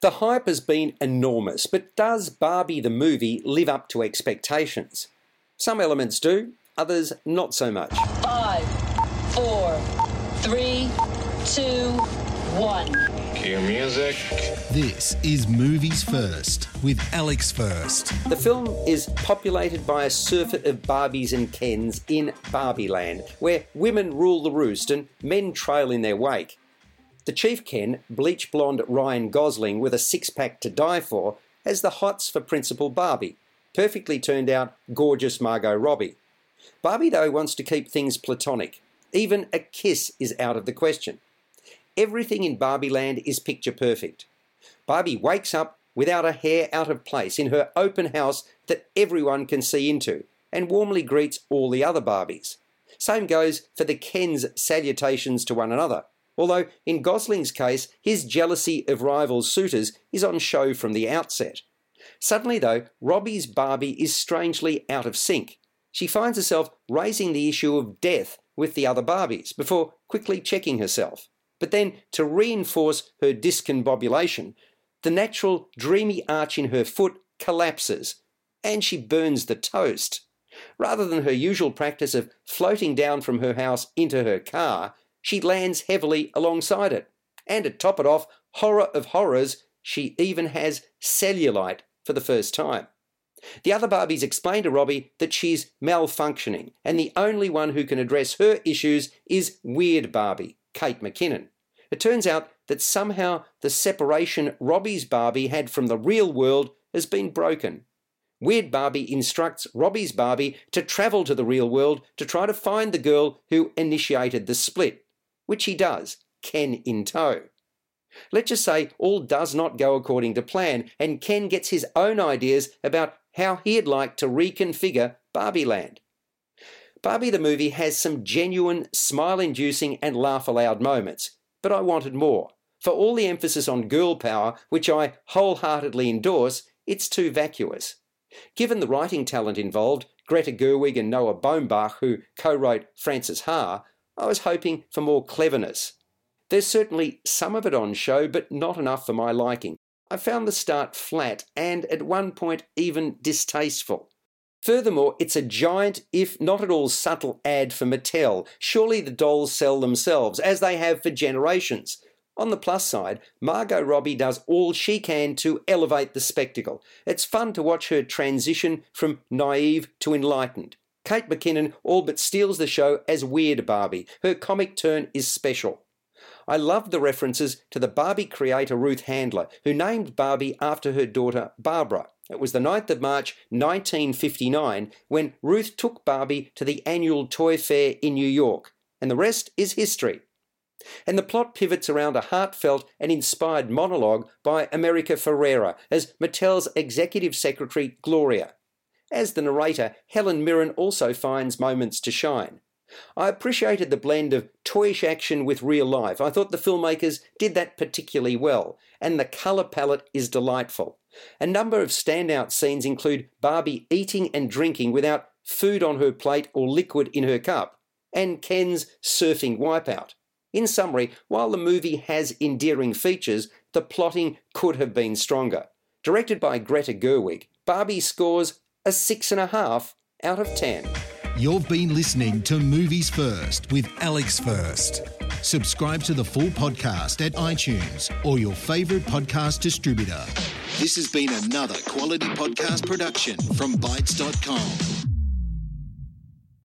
The hype has been enormous, but does Barbie the movie live up to expectations? Some elements do, others not so much. Five, four, three, two, one. Cue music. This is Movies First with Alex First. The film is populated by a surfeit of Barbies and Kens in Barbie Land, where women rule the roost and men trail in their wake. The chief Ken, bleach blonde Ryan Gosling with a six pack to die for, has the hots for Principal Barbie, perfectly turned out, gorgeous Margot Robbie. Barbie, though, wants to keep things platonic. Even a kiss is out of the question. Everything in Barbie Land is picture perfect. Barbie wakes up without a hair out of place in her open house that everyone can see into and warmly greets all the other Barbies. Same goes for the Ken's salutations to one another although in Gosling's case, his jealousy of rival suitors is on show from the outset. Suddenly, though, Robbie's Barbie is strangely out of sync. She finds herself raising the issue of death with the other Barbies before quickly checking herself. But then, to reinforce her discombobulation, the natural dreamy arch in her foot collapses and she burns the toast. Rather than her usual practice of floating down from her house into her car, she lands heavily alongside it. And to top it off, horror of horrors, she even has cellulite for the first time. The other Barbies explain to Robbie that she's malfunctioning, and the only one who can address her issues is Weird Barbie, Kate McKinnon. It turns out that somehow the separation Robbie's Barbie had from the real world has been broken. Weird Barbie instructs Robbie's Barbie to travel to the real world to try to find the girl who initiated the split which he does, Ken in tow. Let's just say all does not go according to plan, and Ken gets his own ideas about how he'd like to reconfigure Barbie Land. Barbie the movie has some genuine, smile inducing, and laugh aloud moments, but I wanted more. For all the emphasis on girl power, which I wholeheartedly endorse, it's too vacuous. Given the writing talent involved, Greta Gerwig and Noah Baumbach, who co wrote Frances Ha, I was hoping for more cleverness. There's certainly some of it on show, but not enough for my liking. I found the start flat and at one point even distasteful. Furthermore, it's a giant, if not at all subtle, ad for Mattel. Surely the dolls sell themselves, as they have for generations. On the plus side, Margot Robbie does all she can to elevate the spectacle. It's fun to watch her transition from naive to enlightened. Kate McKinnon all but steals the show as Weird Barbie. Her comic turn is special. I love the references to the Barbie creator Ruth Handler, who named Barbie after her daughter Barbara. It was the 9th of March 1959 when Ruth took Barbie to the annual toy fair in New York, and the rest is history. And the plot pivots around a heartfelt and inspired monologue by America Ferrera as Mattel's executive secretary Gloria. As the narrator, Helen Mirren also finds moments to shine. I appreciated the blend of toyish action with real life. I thought the filmmakers did that particularly well, and the colour palette is delightful. A number of standout scenes include Barbie eating and drinking without food on her plate or liquid in her cup, and Ken's surfing wipeout. In summary, while the movie has endearing features, the plotting could have been stronger. Directed by Greta Gerwig, Barbie scores a six and a half out of ten. You've been listening to Movies First with Alex First. Subscribe to the full podcast at iTunes or your favourite podcast distributor. This has been another quality podcast production from Bitesz.com.